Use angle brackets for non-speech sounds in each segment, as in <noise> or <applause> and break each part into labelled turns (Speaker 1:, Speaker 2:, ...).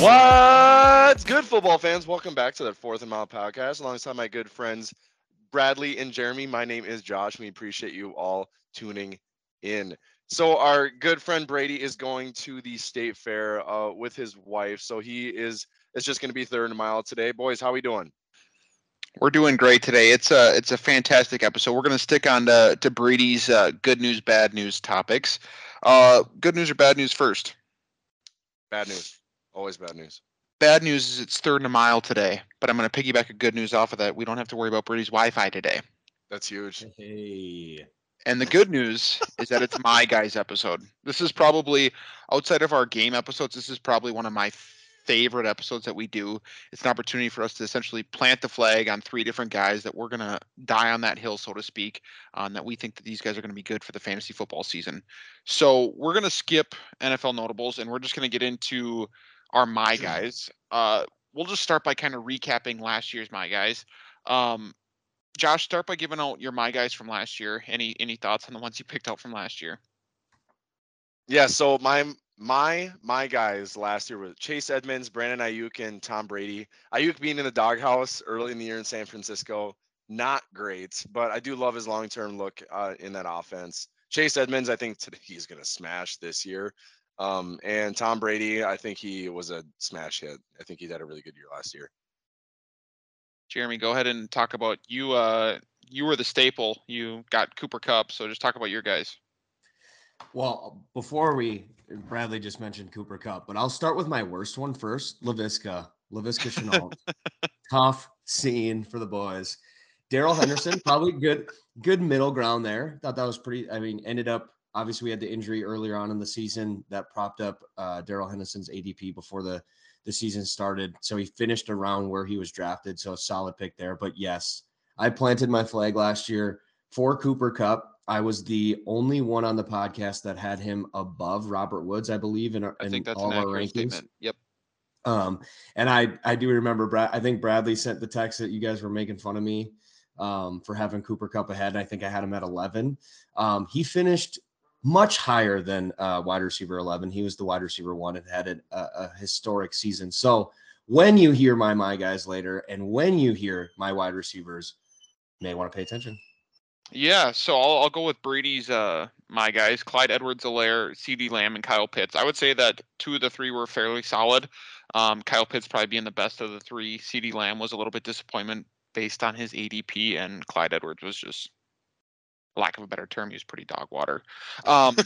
Speaker 1: What's good, football fans? Welcome back to the Fourth and Mile podcast alongside my good friends Bradley and Jeremy. My name is Josh. We appreciate you all tuning in. So, our good friend Brady is going to the state fair uh, with his wife. So, he is, it's just going to be third and mile today. Boys, how are we doing?
Speaker 2: We're doing great today. It's a it's a fantastic episode. We're going to stick on to, to Brady's uh, good news, bad news topics. Uh, good news or bad news first?
Speaker 1: Bad news. Always bad news.
Speaker 2: Bad news is it's third and a mile today, but I'm going to piggyback a good news off of that. We don't have to worry about Brady's Wi-Fi today.
Speaker 1: That's huge.
Speaker 3: Hey.
Speaker 2: And the good news is that it's <laughs> my guys episode. This is probably outside of our game episodes. This is probably one of my favorite episodes that we do. It's an opportunity for us to essentially plant the flag on three different guys that we're going to die on that hill, so to speak, on that we think that these guys are going to be good for the fantasy football season. So we're going to skip NFL notables and we're just going to get into are my guys. Uh, we'll just start by kind of recapping last year's my guys. Um, Josh, start by giving out your my guys from last year. Any any thoughts on the ones you picked out from last year?
Speaker 1: Yeah, so my my my guys last year were Chase Edmonds, Brandon Aiyuk, and Tom Brady. Aiyuk being in the doghouse early in the year in San Francisco, not great, but I do love his long term look uh, in that offense. Chase Edmonds, I think today he's going to smash this year. Um, and Tom Brady, I think he was a smash hit. I think he had a really good year last year.
Speaker 2: Jeremy, go ahead and talk about you. Uh, you were the staple. You got Cooper Kupp, so just talk about your guys.
Speaker 3: Well, before we, Bradley just mentioned Cooper Kupp, but I'll start with my worst one first. Laviska, Laviska Shenault. <laughs> Tough scene for the boys. Darrell Henderson, probably good, good middle ground there. Thought that was pretty. I mean, ended up obviously we had the injury earlier on in the season that propped up uh, Darrell Henderson's ADP before the the season started. So he finished around where he was drafted. So a solid pick there. But yes, I planted my flag last year for Cooper Kupp. I was the only one on the podcast that had him above Robert Woods, I believe, in, our,
Speaker 2: I think that's
Speaker 3: all our rankings.
Speaker 2: Statement. Yep.
Speaker 3: Um, and I I do remember Brad. I think Bradley sent the text that you guys were making fun of me um, for having Cooper Kupp ahead. I think I had him at 11. Um, he finished much higher than uh, wide receiver 11. He was the wide receiver one and had a, a, historic season. So when you hear my my guys later, and when you hear my wide receivers, may want to pay attention.
Speaker 2: Yeah, so I'll, I'll go with Brady's uh my guys, Clyde Edwards-Helaire, CeeDee Lamb, and Kyle Pitts. I would say that two of the three were fairly solid. Um, Kyle Pitts probably being the best of the three. CeeDee Lamb was a little bit disappointment based on his ADP, and Clyde Edwards was just lack of a better term, use pretty dog water. <laughs> Um,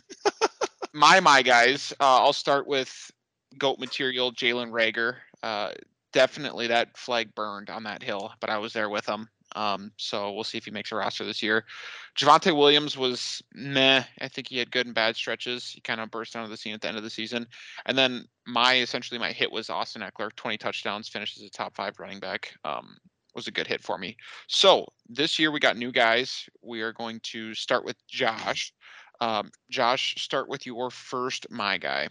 Speaker 2: my my guys, uh, I'll start with goat material, Jalen Reagor. Uh, definitely that flag burned on that hill, but I was there with him. Um, so we'll see if he makes a roster this year. Javonte Williams was meh. I think he had good and bad stretches. He kind of burst onto the scene at the end of the season. And then my essentially my hit was Austin Ekeler, 20 touchdowns, finishes a top five running back. Um, was a good hit for me. So this year we got new guys. We are going to start with Josh. Um, Josh, start with your first my guy.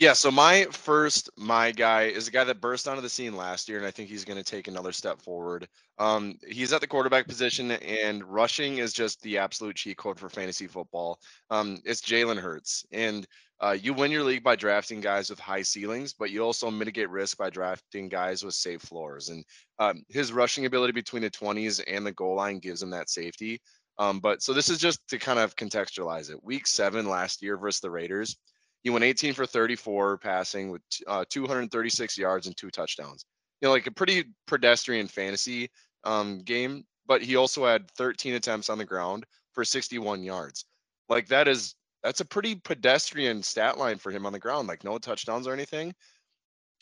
Speaker 1: Yeah, so my first my guy is a guy that burst onto the scene last year, and I think he's going to take another step forward. Um, he's at the quarterback position, and rushing is just the absolute cheat code for fantasy football. Um, it's Jalen Hurts, and uh, you win your league by drafting guys with high ceilings, but you also mitigate risk by drafting guys with safe floors. And um, his rushing ability between the 20s and the goal line gives him that safety. Um, but so this is just to kind of contextualize it. Week seven last year versus the Raiders, he went 18 for 34 passing with uh, 236 yards and two touchdowns. You know, like a pretty pedestrian fantasy um, game, but he also had 13 attempts on the ground for 61 yards. Like that is that's a pretty pedestrian stat line for him on the ground, like no touchdowns or anything.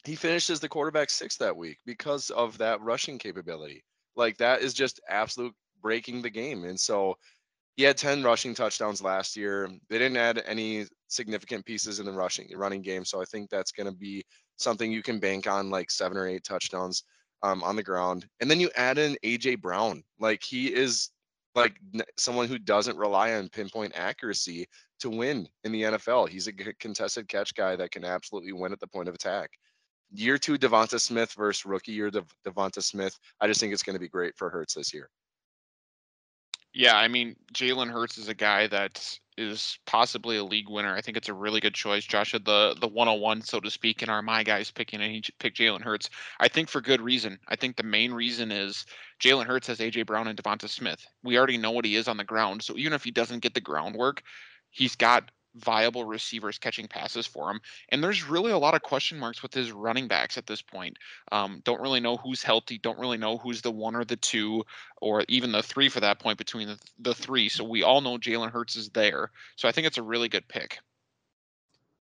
Speaker 1: He finishes the quarterback six that week because of that rushing capability. Like that is just absolute breaking the game. And so he had 10 rushing touchdowns last year. They didn't add any significant pieces in the rushing running game. So I think that's going to be something you can bank on like seven or eight touchdowns um, on the ground. And then you add in AJ Brown. Like he is like someone who doesn't rely on pinpoint accuracy to win in the NFL. He's a contested catch guy that can absolutely win at the point of attack. Year two, Devonta Smith versus rookie year De- Devonta Smith. I just think it's going to be great for Hurts this year.
Speaker 2: Yeah, I mean, Jalen Hurts is a guy that is possibly a league winner. I think it's a really good choice. Josh had the the 101, so to speak, in our my guys picking, and he picked Jalen Hurts. I think for good reason. I think the main reason is Jalen Hurts has AJ Brown and Devonta Smith. We already know what he is on the ground, so even if he doesn't get the groundwork, he's got viable receivers catching passes for him. And there's really a lot of question marks with his running backs at this point. Um, don't really know who's healthy. Don't really know who's the one or the two, or even the three for that point between the, the three. So we all know Jalen Hurts is there. So I think it's a really good pick.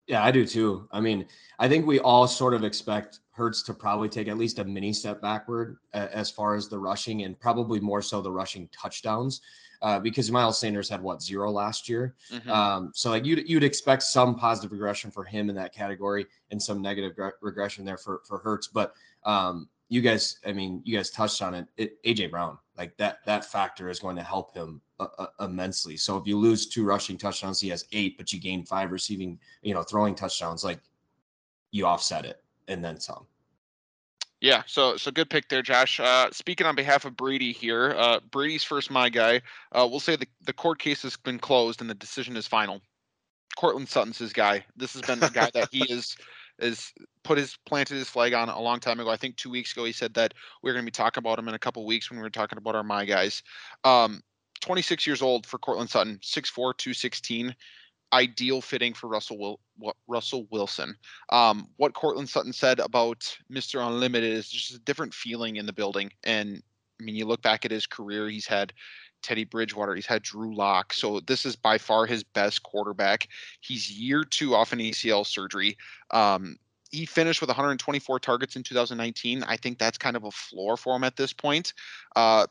Speaker 3: Yeah, I do too. I mean, I think we all sort of expect Hurts to probably take at least a mini step backward as far as the rushing and probably more so the rushing touchdowns uh, because Miles Sanders had what zero last year. Mm-hmm. Um, so like you'd you'd expect some positive regression for him in that category and some negative regression there for for Hurts. But um, you guys, I mean, you guys touched on it. it AJ Brown, like that that factor is going to help him uh, uh, immensely. So if you lose two rushing touchdowns, he has eight, but you gain five receiving, you know, throwing touchdowns, like you offset it and then some.
Speaker 2: Yeah, so so good pick there, Josh. Uh, speaking on behalf of Brady here, uh, Brady's first my guy. Uh, we'll say the, the court case has been closed and the decision is final. Courtland Sutton's his guy. This has been the guy that he is is put his planted his flag on a long time ago. I think two weeks ago he said that we are going to be talking about him in a couple weeks when we were talking about our my guys. Um, 26 years old for Courtland Sutton, 6'4", 216 ideal fitting for Russell Russell Wilson. Um, what Courtland Sutton said about Mr. Unlimited is just a different feeling in the building. And I mean, you look back at his career, he's had Teddy Bridgewater, he's had Drew Lock. So this is by far his best quarterback. He's year two off an ACL surgery. Um, he finished with 124 targets in 2019. I think that's kind of a floor for him at this point. Uh,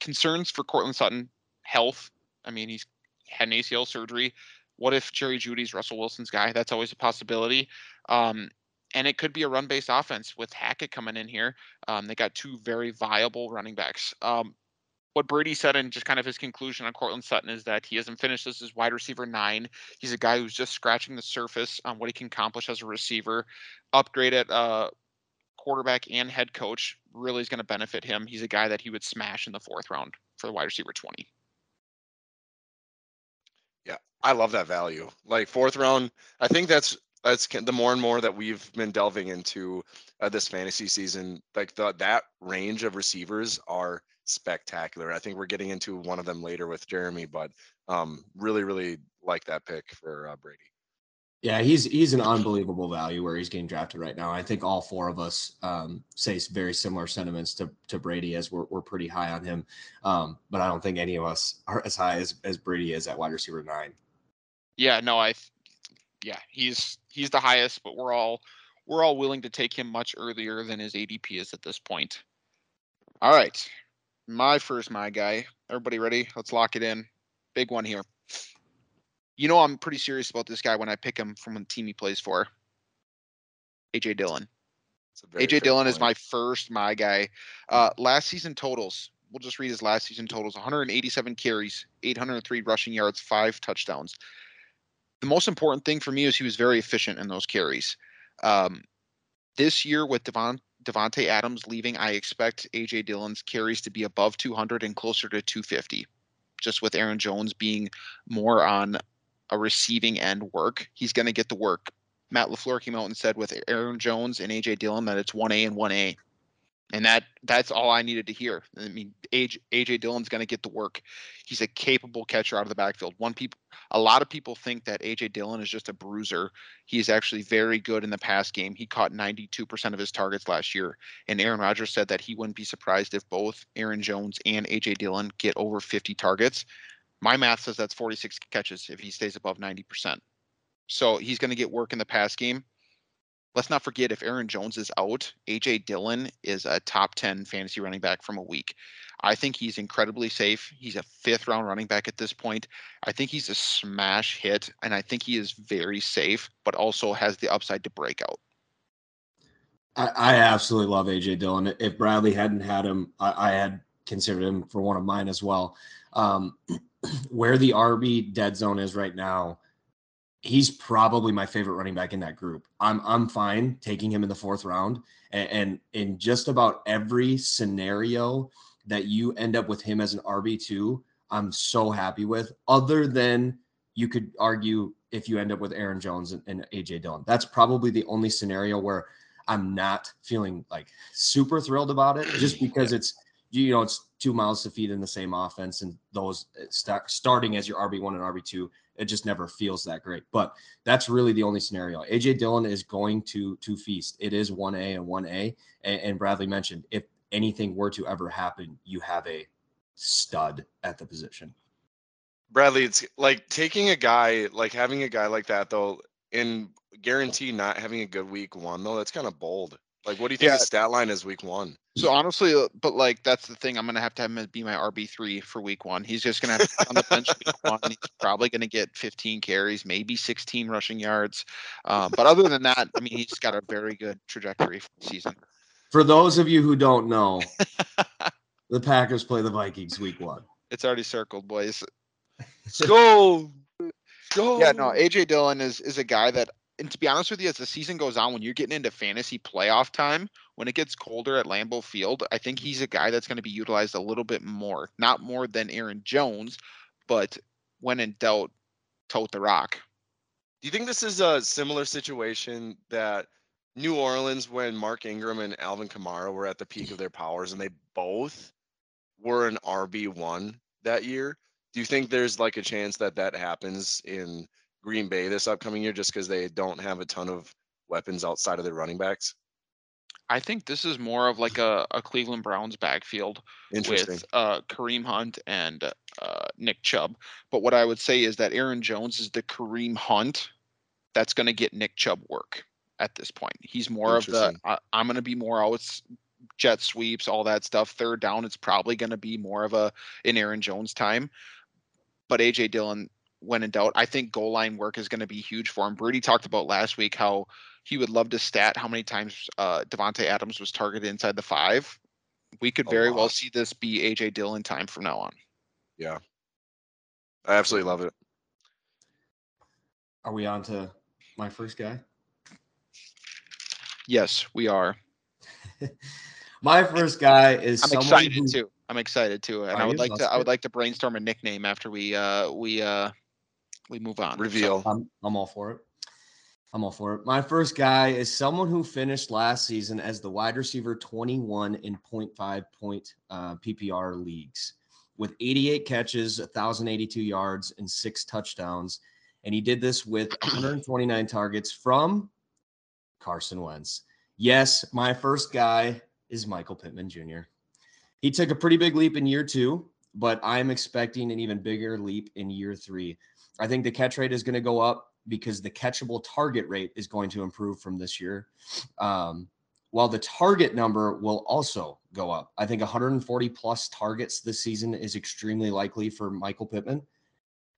Speaker 2: concerns for Courtland Sutton, health. I mean, he's had an ACL surgery. What if Jerry Jeudy's Russell Wilson's guy? That's always a possibility. Um, and it could be a run based offense with Hackett coming in here. Um, they got two very viable running backs. Um, what Brady said and just kind of his conclusion on Courtland Sutton is that he hasn't finished this as his wide receiver nine. He's a guy who's just scratching the surface on what he can accomplish as a receiver. Upgrade at uh, quarterback and head coach really is going to benefit him. He's a guy that he would smash in the fourth round for the wide receiver 20.
Speaker 1: I love that value. Like fourth round, I think that's that's the more and more that we've been delving into uh, this fantasy season. Like the that range of receivers are spectacular. I think we're getting into one of them later with Jeremy, but um, really, really like that pick for uh, Brady.
Speaker 3: Yeah, he's he's an unbelievable value where he's getting drafted right now. I think all four of us um, say very similar sentiments to to Brady as we're, we're pretty high on him, um, but I don't think any of us are as high as, as Brady is at wide receiver nine.
Speaker 2: Yeah, no, I yeah, he's he's the highest, but we're all we're all willing to take him much earlier than his ADP is at this point. All right. My first my guy. Everybody ready? Let's lock it in. Big one here. You know I'm pretty serious about this guy when I pick him from the team he plays for. AJ Dillon. AJ Dillon point. is my first my guy. Uh, last season totals. We'll just read his last season totals: 187 carries, 803 rushing yards, five touchdowns the most important thing for me is he was very efficient in those carries. Um, this year with Devon, Davante Adams leaving, I expect AJ Dillon's carries to be above 200 and closer to 250. Just with Aaron Jones being more on a receiving end work, he's going to get the work. Matt LaFleur came out and said with Aaron Jones and AJ Dillon that it's 1A and 1A and that that's all I needed to hear. I mean, AJ, AJ Dillon's going to get the work. He's a capable catcher out of the backfield. One people, a lot of people think that AJ Dillon is just a bruiser. He is actually very good in the pass game. He caught 92% of his targets last year, and Aaron Rodgers said that he wouldn't be surprised if both Aaron Jones and AJ Dillon get over 50 targets. My math says that's 46 catches if he stays above 90%. So he's going to get work in the pass game let's not forget if Aaron Jones is out, AJ Dillon is a top 10 fantasy running back from a week. I think he's incredibly safe. He's a fifth round running back at this point. I think he's a smash hit, and I think he is very safe, but also has the upside to break out.
Speaker 3: I, I absolutely love AJ Dillon. If Bradley hadn't had him, I, I had considered him for one of mine as well. Um, where the RB dead zone is right now, he's probably my favorite running back in that group. I'm I'm fine taking him in the fourth round, and, and in just about every scenario that you end up with him as an RB two, I'm so happy with, other than you could argue if you end up with Aaron Jones and, and AJ Dillon. That's probably the only scenario where I'm not feeling like super thrilled about it just because it's you know it's two miles to feed in the same offense and those uh, start, starting as your RB1 and RB2 it just never feels that great but that's really the only scenario AJ Dillon is going to to feast it is 1A and 1A and, and Bradley mentioned if anything were to ever happen you have a stud at the position
Speaker 1: Bradley, it's like taking a guy, like having a guy like that though, and guarantee not having a good week one though. That's kind of bold. Like, what do you think
Speaker 2: Yeah.
Speaker 1: the stat line is week one?
Speaker 2: So honestly, uh, but like that's the thing. I'm gonna have to have him be my RB three for week one. He's just gonna have to sit on the bench week <laughs> one. He's probably gonna get 15 carries, maybe 16 rushing yards. Um, but other than that, I mean, he's got a very good trajectory for the season.
Speaker 3: for those of you who don't know <laughs> the Packers play the Vikings week 1
Speaker 2: It's already circled, boys.
Speaker 1: Let's go. Go.
Speaker 2: Yeah, no, AJ Dillon is is a guy that, and to be honest with you, as the season goes on, when you're getting into fantasy playoff time, when it gets colder at Lambeau Field, I think he's a guy that's going to be utilized a little bit more, not more than Aaron Jones, but when in doubt, tote the rock.
Speaker 1: Do you think this is a similar situation that New Orleans when Mark Ingram and Alvin Kamara were at the peak of their powers and they both were an RB1 that year? Do you think there's like a chance that that happens in Green Bay this upcoming year just because they don't have a ton of weapons outside of their running backs?
Speaker 2: I think this is more of like a, a Cleveland Browns backfield with uh, Kareem Hunt and uh, Nick Chubb. But what I would say is that Aaron Jones is the Kareem Hunt that's going to get Nick Chubb work at this point. He's more of the I, I'm going to be more outs, jet sweeps, all that stuff. Third down, it's probably going to be more of a an Aaron Jones time. But AJ Dillon, when in doubt, I think goal line work is going to be huge for him. Brady talked about last week how he would love to stat how many times uh, Davante Adams was targeted inside the five. We could
Speaker 1: A
Speaker 2: very well see this be AJ Dillon time from now on.
Speaker 1: Yeah. I absolutely love it.
Speaker 3: Are we on to my first guy?
Speaker 2: Yes, we are. <laughs>
Speaker 3: My first guy is
Speaker 2: I'm
Speaker 3: someone
Speaker 2: excited
Speaker 3: who-
Speaker 2: too. I'm excited too, and
Speaker 3: Are
Speaker 2: I would like
Speaker 3: That's
Speaker 2: to. I would like to brainstorm a nickname after we uh we uh we move on. So,
Speaker 1: Reveal.
Speaker 3: I'm, I'm all for it. I'm all for it. My first guy is someone who finished last season as the wide receiver 21 in 0.5 point uh, PPR leagues with 88 catches, 1,082 yards, and six touchdowns. And he did this with 129 targets from Carson Wentz. Yes, my first guy is Michael Pittman Jr. He took a pretty big leap in year two, but I'm expecting an even bigger leap in year three. I think the catch rate is going to go up because the catchable target rate is going to improve from this year. Um, while the target number will also go up. I think 140 plus targets this season is extremely likely for Michael Pittman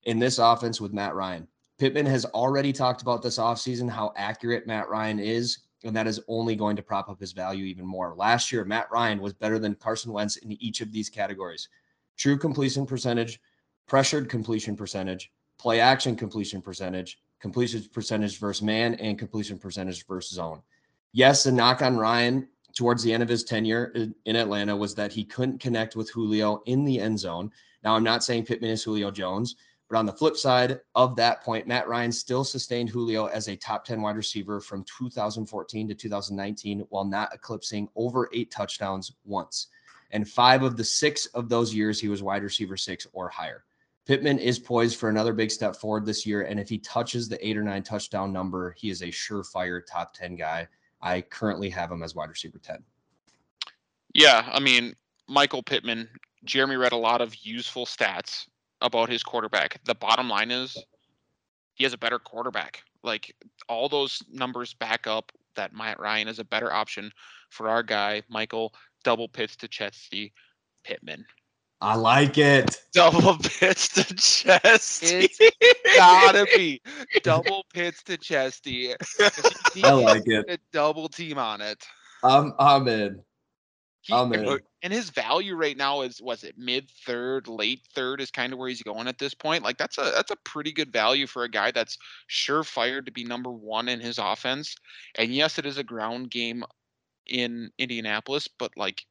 Speaker 3: in this offense with Matt Ryan. Pittman has already talked about this offseason how accurate Matt Ryan is, and that is only going to prop up his value even more. Last year, Matt Ryan was better than Carson Wentz in each of these categories true completion percentage, pressured completion percentage, play action completion percentage, completion percentage versus man, and completion percentage versus zone. Yes, the knock on Ryan towards the end of his tenure in- Atlanta was that he couldn't connect with Julio in the end zone. Now, I'm not saying Pittman is Julio Jones, but on the flip side of that point, Matt Ryan still sustained Julio as a top 10 wide receiver from 2014 to 2019 while not eclipsing over eight touchdowns once. And five of the six of those years, he was wide receiver six or higher. Pittman is poised for another big step forward this year. And if he touches the eight or nine touchdown number, he is a surefire top 10 guy. I currently have him as wide receiver 10.
Speaker 2: Yeah, I mean, Michael Pittman, Jeremy read a lot of useful stats about his quarterback. The bottom line is he has a better quarterback. Like all those numbers back up that Matt Ryan is a better option for our guy, Michael double Pits to Chesty Pittman.
Speaker 3: I like it.
Speaker 1: Double pitch to chest.
Speaker 2: It's <laughs> Gotta be <laughs> double pitch to Chesty. <laughs>
Speaker 3: I like it.
Speaker 2: A double team on it.
Speaker 3: I'm, I'm in.
Speaker 2: He,
Speaker 3: I'm in.
Speaker 2: and his value right now is was it mid third, late third is kind of where he's going at this point. Like that's a that's a pretty good value for a guy that's surefire to be number one in his offense. And yes, it is a ground game in Indianapolis, but like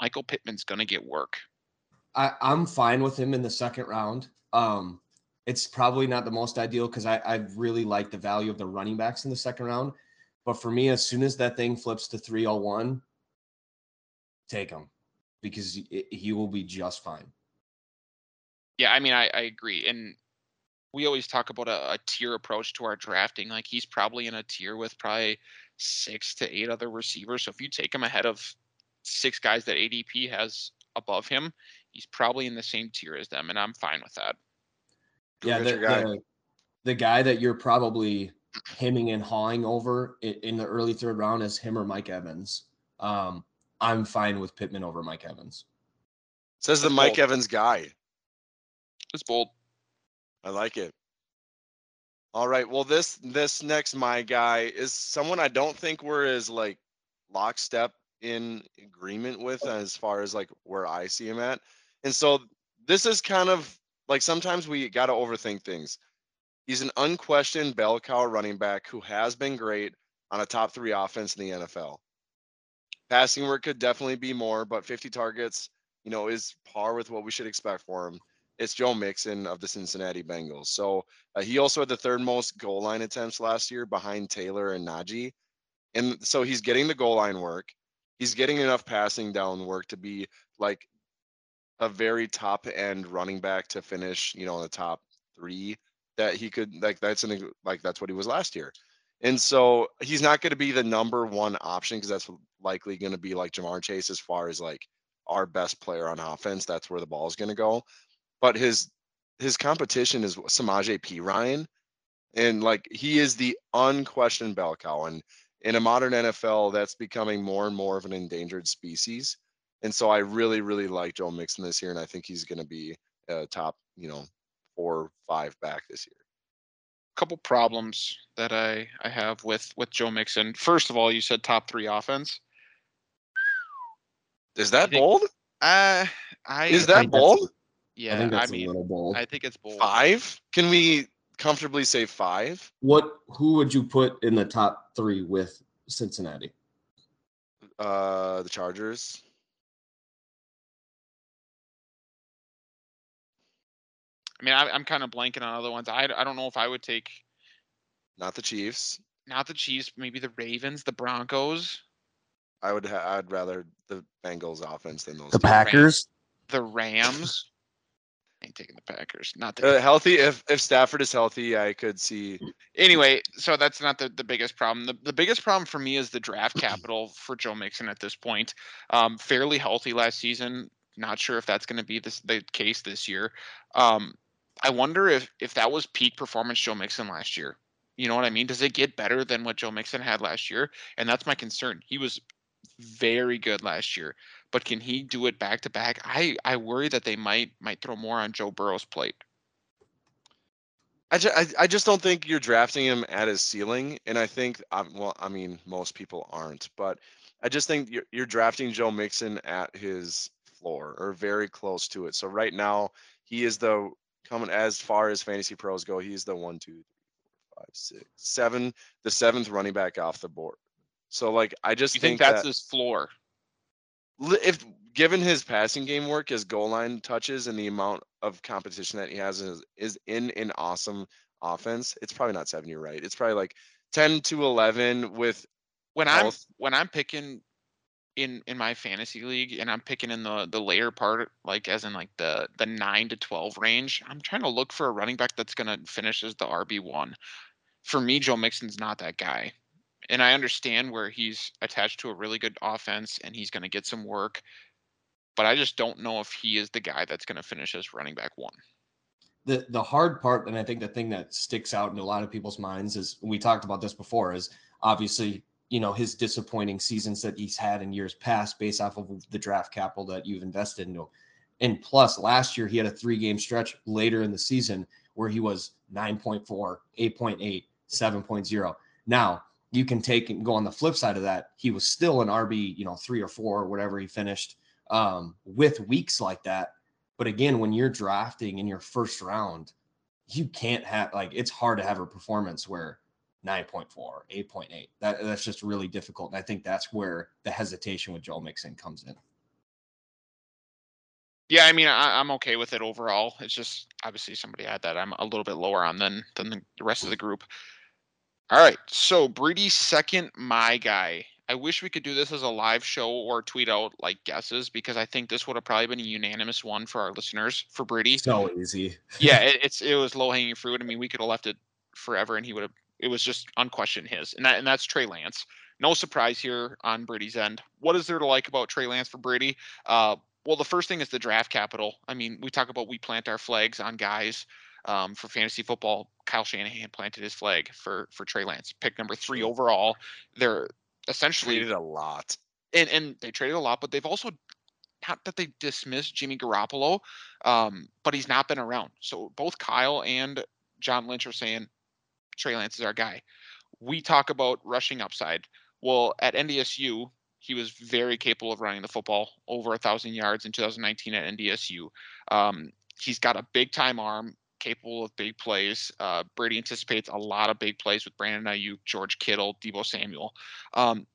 Speaker 2: Michael Pittman's gonna get work.
Speaker 3: I, I'm fine with him in the second round. Um, it's probably not the most ideal because I, I really like the value of the running backs in the second round. But for me, as soon as that thing flips to 301, take him because he, will be just fine.
Speaker 2: Yeah, I mean, I, I agree. And we always talk about a, a, tier approach to our drafting. Like he's probably in a tier with probably six to eight other receivers. So if you take him ahead of six guys that ADP has above him, he's probably in the same tier as them, and I'm fine with that.
Speaker 3: yeah, the guy. The, the guy that you're probably hemming and hawing over in, in, the early third round is him or Mike Evans. Um, I'm fine with Pittman over Mike Evans.
Speaker 1: Says the Mike Evans guy.
Speaker 2: It's bold.
Speaker 1: I like it. All right. Well, this this next my guy is someone I don't think we're as like lockstep in agreement with as far as like where I see him at. And so this is kind of like sometimes we got to overthink things. He's an unquestioned bell cow running back who has been great on a top three offense in the NFL. Passing work could definitely be more, but 50 targets, you know, is par with what we should expect for him it's Joe Mixon of the Cincinnati Bengals. So uh, he also had the third most goal line attempts last year behind Taylor and Najee. And so he's getting the goal line work. He's getting enough passing down work to be like a very top end running back to finish, you know, in the top three that he could like that's an like that's what he was last year. And so he's not going to be the number one option because that's likely going to be like Ja'Marr Chase as far as like our best player on offense. That's where the ball is going to go but his his competition is Samaje Perine. and like he is the unquestioned bell cow. And in a modern NFL, that's becoming more and more of an endangered species. And so I really, really like Joe Mixon this year, and I think he's going to be a top, you know, four, five back this year.
Speaker 2: A couple problems that I I have with with Joe Mixon. First of all, you said top three offense.
Speaker 1: Is that bold?
Speaker 2: Uh, I
Speaker 1: is that bold?
Speaker 2: Yeah, I,
Speaker 3: think that's
Speaker 2: I mean,
Speaker 3: a little bold.
Speaker 2: I think it's bold.
Speaker 1: Five? Can we comfortably say five?
Speaker 3: What? Who would you put in the top three with Cincinnati?
Speaker 1: Uh, the Chargers.
Speaker 2: I mean, I, am kind of blanking on other ones. I, I don't know if I would take.
Speaker 1: Not the Chiefs.
Speaker 2: Not the Chiefs. Maybe the Ravens, the Broncos.
Speaker 1: I would. Ha- I'd rather the Bengals offense than those.
Speaker 3: The Packers.
Speaker 2: The Rams I ain't taking the Packers. Not
Speaker 1: uh, healthy. If if Stafford is healthy, I could see.
Speaker 2: Anyway, so that's not the, the biggest problem. The, the biggest problem for me is the draft capital for Joe Mixon at this point. Um, fairly healthy last season. Not sure if that's going to be this, the case this year. Um, I wonder if if that was peak performance Joe Mixon last year. You know what I mean? Does it get better than what Joe Mixon had last year? And that's my concern. He was very good last year but can he do it back to back? I I worry that they might might throw more on Joe Burrow's plate.
Speaker 1: I just, I, I just don't think you're drafting him at his ceiling, and I think um, well, I mean most people aren't, but I just think you're, you're drafting Joe Mixon at his floor or very close to it. So right now he is the coming as far as fantasy pros go. He's the one, two, three, four, five, six, seven, the seventh running back off the board. So like I just
Speaker 2: you
Speaker 1: think,
Speaker 2: think that's
Speaker 1: that,
Speaker 2: his floor
Speaker 1: if given his passing game work, his goal line touches, and the amount of competition that he has is, is in an awesome offense, it's probably not seven. You're right. It's probably like ten to eleven with.
Speaker 2: When health. I'm when I'm picking in in my fantasy league and I'm picking in the the layer part, like as in like the the nine to twelve range, I'm trying to look for a running back that's gonna finish as the RB one. For me, Joe Mixon's not that guy and I understand where he's attached to a really good offense and he's going to get some work, but I just don't know if he is the guy that's going to finish as running back one.
Speaker 3: The the hard part, and I think the thing that sticks out in a lot of people's minds is we talked about this before, is obviously you know his disappointing seasons that he's had in years past based off of the draft capital that you've invested into. And plus, last year he had a three game stretch later in the season where he was 9.4, 8.8, 7.0. Now, you can take and go on the flip side of that. He was still an RB, you know, three or four, or whatever he finished um, with weeks like that. But again, when you're drafting in your first round, you can't have like it's hard to have a performance where 9.4, 8.8. That that's just really difficult. And I think that's where the hesitation with Joe Mixon comes in.
Speaker 2: Yeah, I mean, I, am okay with it overall. It's just obviously somebody had that I'm a little bit lower on than than the rest of the group. All right, so Brady's second, my guy. I wish we could do this as a live show or tweet out like guesses because I think this would have probably been a unanimous one for our listeners for Brady.
Speaker 3: So easy.
Speaker 2: yeah, <laughs> it, it's it was low hanging fruit. I mean, we could have left it forever and he would have. It was just unquestioned his, and that and that's Trey Lance. No surprise here on Brady's end. What is there to like about Trey Lance for Brady? Uh, well, the first thing is the draft capital. I mean, we talk about we plant our flags on guys um, for fantasy football. Kyle Shanahan planted his flag for for Trey Lance, pick number three overall. They're essentially
Speaker 1: traded a lot,
Speaker 2: and and they traded a lot, but they've also not that they dismissed Jimmy Garoppolo, um, but he's not been around. So both Kyle and John Lynch are saying Trey Lance is our guy. We talk about rushing upside. Well, at NDSU, he was very capable of running the football over a thousand yards in 2019 at NDSU. Um, he's got a big time arm, capable of big plays. Uh, Brady anticipates a lot of big plays with Brandon Aiyuk, George Kittle, Deebo Samuel. Um,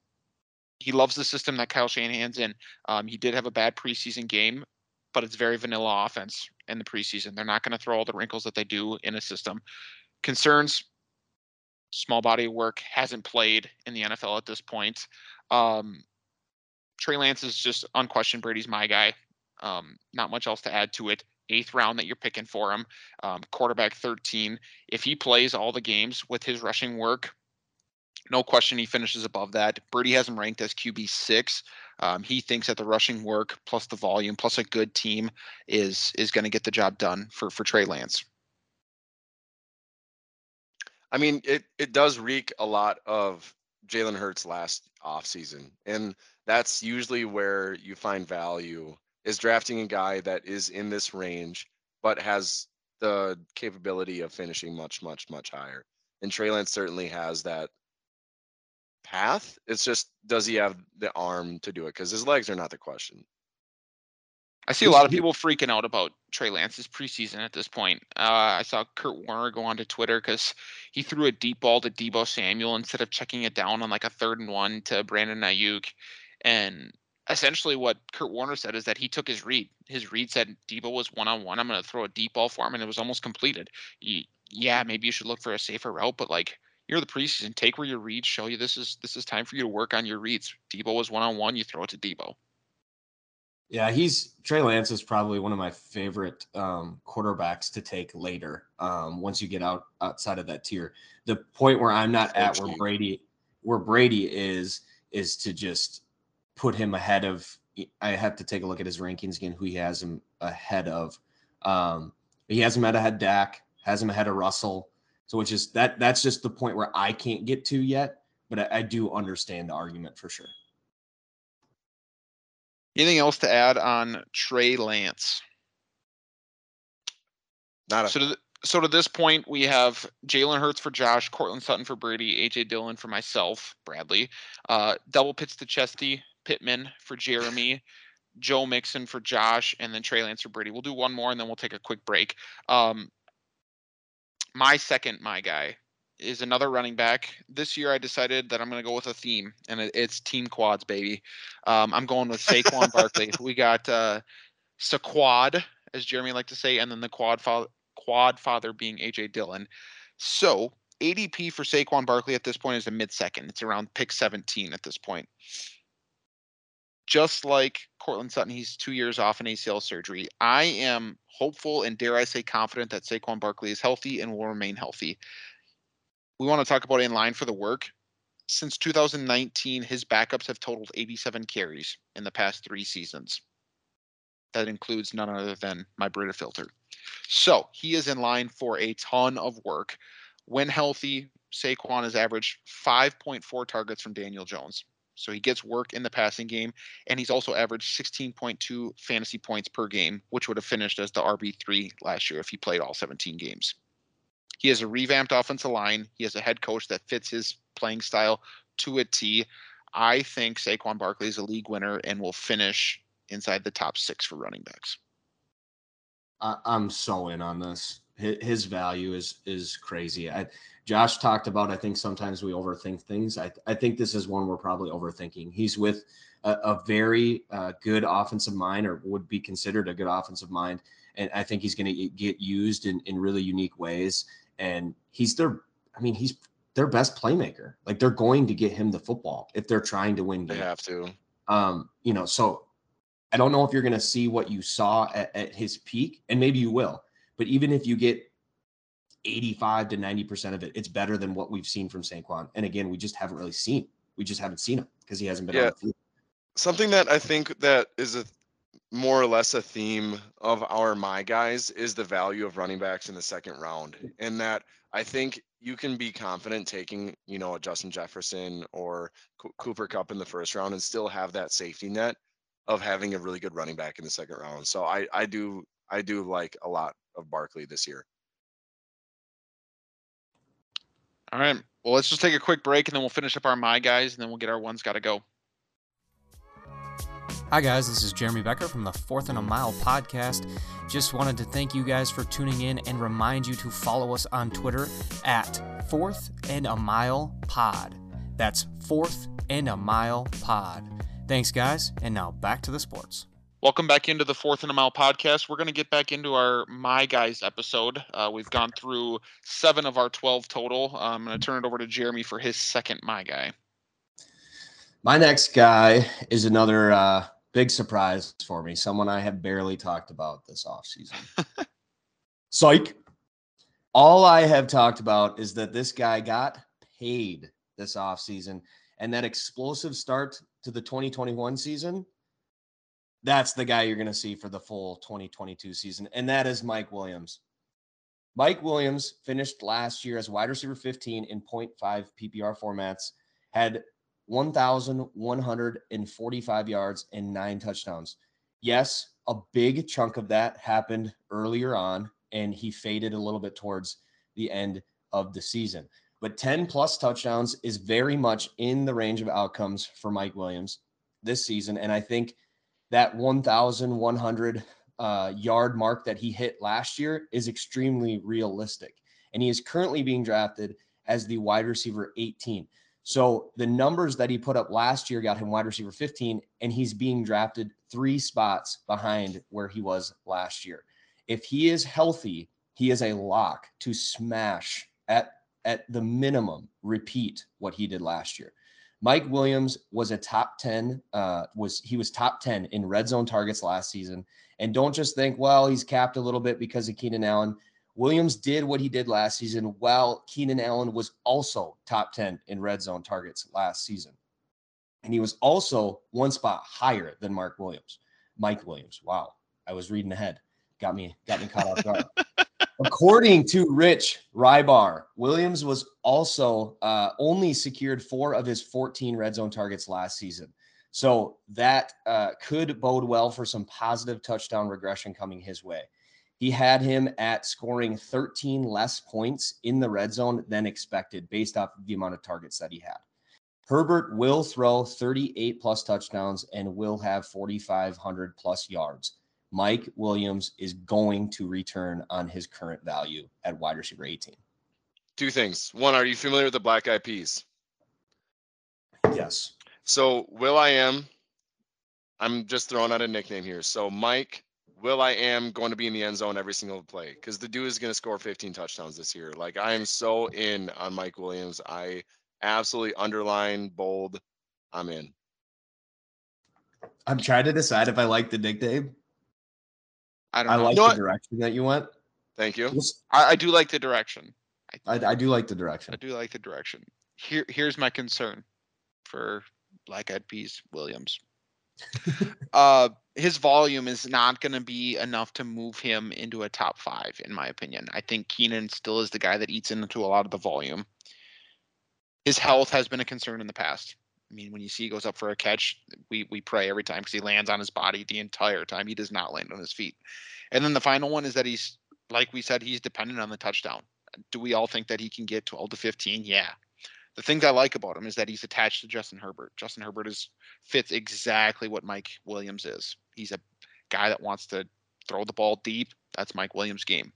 Speaker 2: he loves the system that Kyle Shanahan's in. Um, he did have a bad preseason game, but it's very vanilla offense in the preseason. They're not going to throw all the wrinkles that they do in a system. Concerns small body work, hasn't played in the NFL at this point. Um, Trey Lance is just unquestioned. Brady's my guy. Um, not much else to add to it. Eighth round that you're picking for him, um, quarterback 13. If he plays all the games with his rushing work, no question he finishes above that. Brady has him ranked as QB six. Um, he thinks that the rushing work plus the volume plus a good team is is going to get the job done for for Trey Lance.
Speaker 1: I mean, it it does reek a lot of Jalen Hurts last offseason. And that's usually where you find value is drafting a guy that is in this range, but has the capability of finishing much, much, much higher. And Trey Lance certainly has that path. It's just does he have the arm to do it? Because his legs are not the question.
Speaker 2: I see a lot of people freaking out about Trey Lance's preseason at this point. Uh, I saw Kurt Warner go onto Twitter because he threw a deep ball to Deebo Samuel instead of checking it down on like a third and one to Brandon Aiyuk. And essentially, what Kurt Warner said is that he took his read. His read said Deebo was one on one. I'm going to throw a deep ball for him, and it was almost completed. yeah, maybe you should look for a safer route, but like you're the preseason. Take where your reads show you this is this is time for you to work on your reads. Deebo was one on one. You throw it to Deebo.
Speaker 3: Yeah, he's Trey Lance is probably one of my favorite um, quarterbacks to take later. Um, once you get out outside of that tier, the point where I'm not at where Brady where Brady is is to just put him ahead of. I have to take a look at his rankings again. Who he has him ahead of? Um, he has him ahead of Dak, has him ahead of Russell. So which is that that's just the point where I can't get to yet, but I, I do understand the argument for sure.
Speaker 2: Anything else to add on Trey Lance?
Speaker 1: Not a-
Speaker 2: so. To th- so to this point, we have Jalen Hurts for Josh, Courtland Sutton for Brady, AJ Dillon for myself, Bradley, uh, double pits to Chesty, Pittman for Jeremy, Joe Mixon for Josh, and then Trey Lance for Brady. We'll do one more and then we'll take a quick break. Um, my second, my guy, is another running back. This year, I decided that I'm going to go with a theme, and it's team quads, baby. Um, I'm going with Saquon Barkley. <laughs> We got uh, Saquad, as Jeremy like to say, and then the quad father, quad father being AJ Dillon. So ADP for Saquon Barkley at this point is a mid second. It's around pick 17 at this point. Just like Courtland Sutton, he's two years off an ACL surgery. I am hopeful and dare I say confident that Saquon Barkley is healthy and will remain healthy we want to talk about in line for the work. Since 2019, his backups have totaled 87 carries in the past three seasons. That includes none other than my Brita filter. So he is in line for a ton of work. When healthy, Saquon has averaged 5.4 targets from Daniel Jones. So he gets work in the passing game, and he's also averaged 16.2 fantasy points per game, which would have finished as the RB3 last year if he played all 17 games. He has a revamped offensive line. He has a head coach that fits his playing style to a T. I think Saquon Barkley is a league winner and will finish inside the top six for running backs.
Speaker 3: I'm so in on this. His value is is crazy. I, Josh talked about. I think sometimes we overthink things. I I think this is one we're probably overthinking. He's with a, a very uh, good offensive mind or would be considered a good offensive mind. And I think he's going to get used in, in really unique ways. And he's their, I mean, he's their best playmaker. Like they're going to get him the football if they're trying to win games.
Speaker 1: They have to.
Speaker 3: Um, you know, so I don't know if you're going to see what you saw at, at his peak, and maybe you will. But even if you get 85 to 90 percent of it, it's better than what we've seen from Saquon. And again, we just haven't really seen. We just haven't seen him because he hasn't been on
Speaker 1: Yeah.
Speaker 3: the field.
Speaker 1: Something that I think that is a more or less a theme of our my guys is the value of running backs in the second round. Mm. And that I think you can be confident taking, you know, a Justin Jefferson or Co- Cooper Kupp in the first round and still have that safety net of having a really good running back in the second round. So I I do I do like a lot of Barkley this year.
Speaker 2: All right. Well, let's just take a quick break and then we'll finish up our my guys and then we'll get our ones got to go.
Speaker 4: Hi, guys. This is Jeremy Becker from the Fourth and a Mile podcast. Just wanted to thank you guys for tuning in and remind you to follow us on Twitter at Fourth and a Mile Pod. That's Fourth and a Mile Pod. Thanks, guys. And now back to the sports.
Speaker 2: Welcome back into the Fourth and a Mile podcast. We're going to get back into our My Guys episode. Uh, we've gone through seven of our 12 total. Uh, I'm going to turn it over to Jeremy for his second My Guy.
Speaker 3: My next guy is another uh, big surprise for me. Someone I have barely talked about this offseason. <laughs> Psych. All I have talked about is that this guy got paid this offseason and that explosive start to the 2021 season. That's the guy you're going to see for the full 2022 season. And that is Mike Williams. Mike Williams finished last year as wide receiver 15 in 0.5 PPR formats, had 1,145 yards and nine touchdowns. Yes, a big chunk of that happened earlier on, and he faded a little bit towards the end of the season. But 10 plus touchdowns is very much in the range of outcomes for Mike Williams this season. And I think that 1,100 uh, yard mark that he hit last year is extremely realistic. And he is currently being drafted as the wide receiver 18. So the numbers that he put up last year got him wide receiver 15, and he's being drafted three spots behind where he was last year. If he is healthy, he is a lock to smash at at the minimum repeat what he did last year. Mike Williams was a top 10 uh was he was top 10 in red zone targets last season and don't just think well he's capped a little bit because of Keenan Allen. Williams did what he did last season while Keenan Allen was also top 10 in red zone targets last season. And he was also one spot higher than Mark Williams. Mike Williams. Wow. I was reading ahead. Got me got me caught off guard. <laughs> According to Rich Hribar, Williams was also uh, only secured four of his 14 red zone targets last season. So that uh, could bode well for some positive touchdown regression coming his way. He had him at scoring 13 less points in the red zone than expected based off of the amount of targets that he had. Herbert will throw 38 plus touchdowns and will have 4,500 plus yards. Mike Williams is going to return on his current value at wide receiver 18.
Speaker 1: Two things. One, are you familiar with the Black Eyed Peas?
Speaker 3: Yes.
Speaker 1: So Will I am, I'm just throwing out a nickname here. So Mike, Will I am going to be in the end zone every single play because the dude is going to score 15 touchdowns this year. Like I am so in on Mike Williams. I absolutely underline bold. I'm in.
Speaker 3: I'm trying to decide if I like the nickname.
Speaker 2: I don't
Speaker 3: I
Speaker 2: know.
Speaker 3: like
Speaker 1: You know
Speaker 3: the
Speaker 1: what?
Speaker 3: direction that you went.
Speaker 1: Thank you.
Speaker 2: I, I do like the direction.
Speaker 3: I, I do like the direction.
Speaker 2: I do like the direction. Here, here's my concern for Black Eyed Peas Williams. <laughs> uh, his volume is not going to be enough to move him into a top five, in my opinion. I think Keenan still is the guy that eats into a lot of the volume. His health has been a concern in the past. I mean, when you see he goes up for a catch, we we pray every time because he lands on his body the entire time. He does not land on his feet. And then the final one is that he's, like we said, he's dependent on the touchdown. Do we all think that he can get 12 to 15? Yeah. The things I like about him is that he's attached to Justin Herbert. Justin Herbert is fits exactly what Mike Williams is. He's a guy that wants to throw the ball deep. That's Mike Williams' game.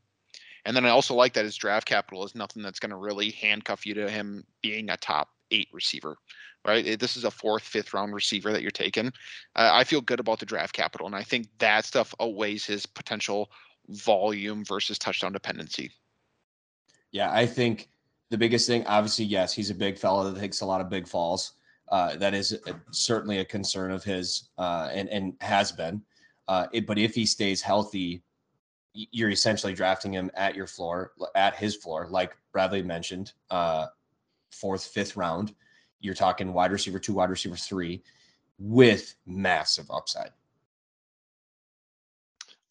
Speaker 2: And then I also like that his draft capital is nothing that's going to really handcuff you to him being a top eight receiver, right? This is a fourth, fifth round receiver that you're taking. Uh, I feel good about the draft capital, and I think that stuff outweighs his potential volume versus touchdown dependency.
Speaker 3: Yeah, I think the biggest thing, obviously, yes, he's a big fellow that takes a lot of big falls. Uh, that is a, certainly a concern of his, uh, and and has been. Uh, it, but if he stays healthy, you're essentially drafting him at your floor, at his floor, like Bradley mentioned, uh, fourth, fifth round. You're talking wide receiver two, wide receiver three, with massive upside.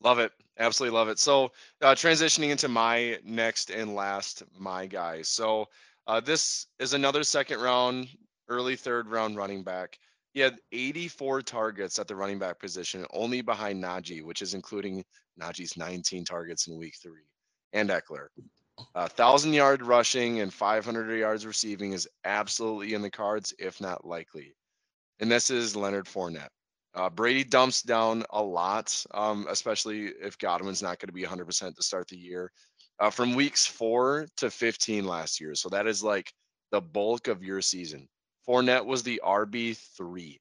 Speaker 1: Love it. Absolutely love it. So, uh, transitioning into my next and last, my guy. So, uh, this is another second round, early third round running back. He had 84 targets at the running back position, only behind Najee, which is including Najee's 19 targets in week three, and Ekeler. A thousand yard rushing and 500 yards receiving is absolutely in the cards, if not likely. And this is Leonard Fournette. Uh, Brady dumps down a lot, um, especially if Godwin's not going to be 100% to start the year. Uh, from weeks four to 15 last year. So that is like the bulk of your season. Fournette was the RB3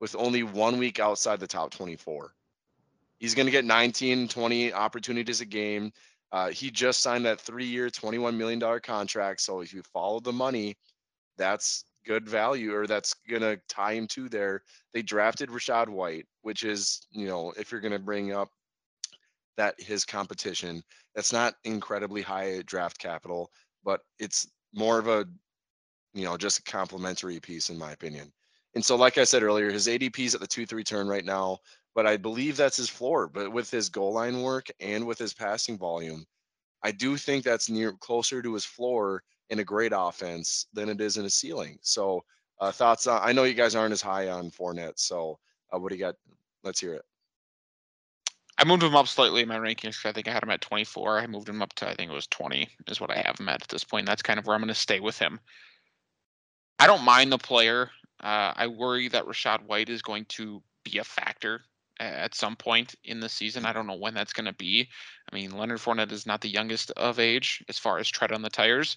Speaker 1: with only one week outside the top 24. He's going to get 19, 20 opportunities a game. Uh, he just signed that three year, $21 million contract. So if you follow the money, that's good value or that's going to tie him to there. They drafted Rachaad White, which is, you know, if you're going to bring up that his competition, that's not incredibly high draft capital, but it's more of a, you know, just a complementary piece in my opinion. And so, like I said earlier, his ADP is at the two three turn right now, but I believe that's his floor. But with his goal line work and with his passing volume, I do think that's near closer to his floor in a great offense than it is in a ceiling. So, uh, thoughts? On, I know you guys aren't as high on Fournette, so uh, what do you got? Let's hear it.
Speaker 2: I moved him up slightly in my rankings. I think I had him at 24. I moved him up to I think it was 20 is what I have him at at this point. That's kind of where I'm going to stay with him. I don't mind the player. Uh, I worry that Rachaad White is going to be a factor at some point in the season. I don't know when that's going to be. I mean, Leonard Fournette is not the youngest of age as far as tread on the tires.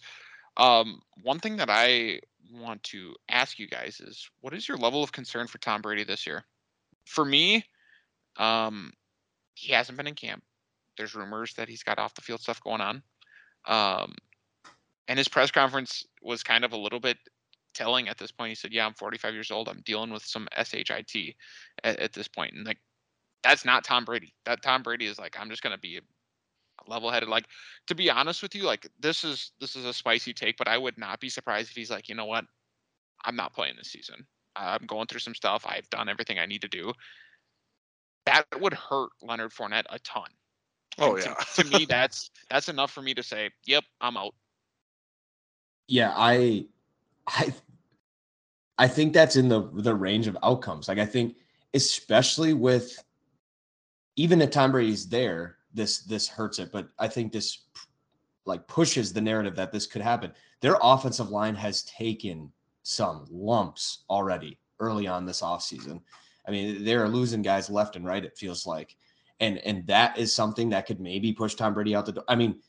Speaker 2: Um, one thing that I want to ask you guys is what is your level of concern for Tom Brady this year? For me, um, he hasn't been in camp. There's rumors that he's got off the field stuff going on. Um, and his press conference was kind of a little bit telling at this point. He said, "Yeah, I'm 45 years old. I'm dealing with some shit at, at this point." And like, that's not Tom Brady. That Tom Brady is like, I'm just gonna be level-headed. Like, to be honest with you, like this is this is a spicy take, but I would not be surprised if he's like, you know what, I'm not playing this season. I'm going through some stuff. I've done everything I need to do. That would hurt Leonard Fournette a ton.
Speaker 1: Oh
Speaker 2: And
Speaker 1: yeah.
Speaker 2: To, to me, <laughs> that's that's enough for me to say, yep, I'm out.
Speaker 3: Yeah, I, I, I think that's in the the range of outcomes. Like I think, especially with, even if Tom Brady's there, this this hurts it. But I think this, like, pushes the narrative that this could happen. Their offensive line has taken some lumps already early on this offseason. I mean, they're losing guys left and right. It feels like, and and that is something that could maybe push Tom Brady out the door. I mean,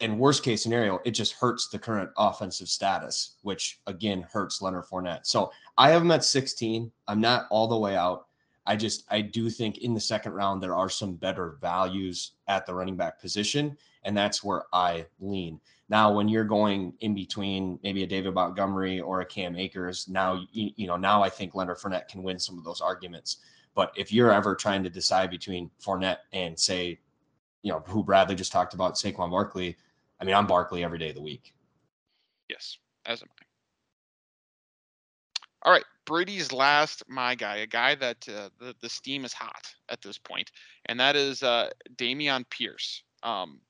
Speaker 3: in worst case scenario, it just hurts the current offensive status, which again hurts Leonard Fournette. So I have him at 16. I'm not all the way out. I just I do think in the second round there are some better values at the running back position, and that's where I lean. Now, when you're going in between maybe a David Montgomery or a Cam Akers, now you, you know now I think Leonard Fournette can win some of those arguments. But if you're ever trying to decide between Fournette and say, you know, who Bradley just talked about, Saquon Barkley, I mean, I'm Barkley every day of the week.
Speaker 2: Yes, as am I. All right, Brady's last, my guy, a guy that uh, the the steam is hot at this point, and that is uh, Dameon Pierce. Um,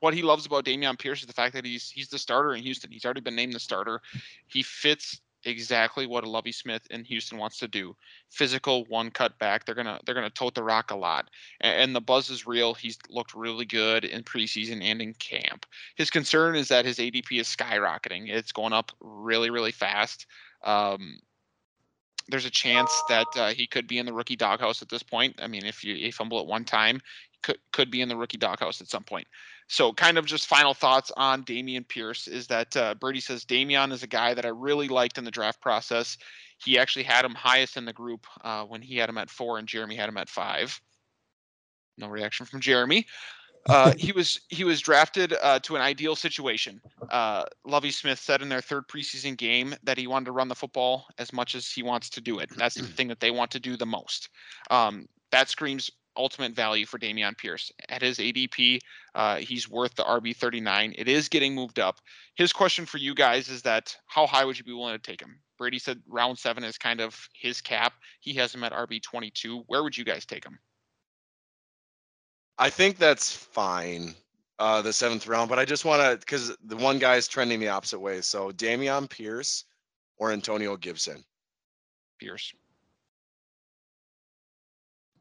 Speaker 2: what he loves about Dameon Pierce is the fact that he's he's the starter in Houston. He's already been named the starter. He fits exactly what Lovie Smith in Houston wants to do. Physical, one cut back. They're gonna they're gonna tote the rock a lot, and, and the buzz is real. He's looked really good in preseason and in camp. His concern is that his ADP is skyrocketing. It's going up really really fast. Um, there's a chance that uh, he could be in the rookie doghouse at this point. I mean, if you fumble at one time, could could be in the rookie doghouse at some point. So, kind of just final thoughts on Dameon Pierce is that uh, Brady says Dameon is a guy that I really liked in the draft process. He actually had him highest in the group uh, when he had him at four and Jeremy had him at five. No reaction from Jeremy. Uh, <laughs> he was he was drafted uh, to an ideal situation. Uh, Lovie Smith said in their third preseason game that he wanted to run the football as much as he wants to do it. That's the <clears throat> thing that they want to do the most. Um, that screams ultimate value for Dameon Pierce. At his ADP, uh, he's worth the RB 39. It is getting moved up. His question for you guys is that how high would you be willing to take him? Brady said round seven is kind of his cap. He has him at RB 22. Where would you guys take him?
Speaker 1: I think that's fine. Uh, the seventh round, but I just want to because the one guy is trending the opposite way. So Dameon Pierce or Antonio Gibson.
Speaker 2: Pierce.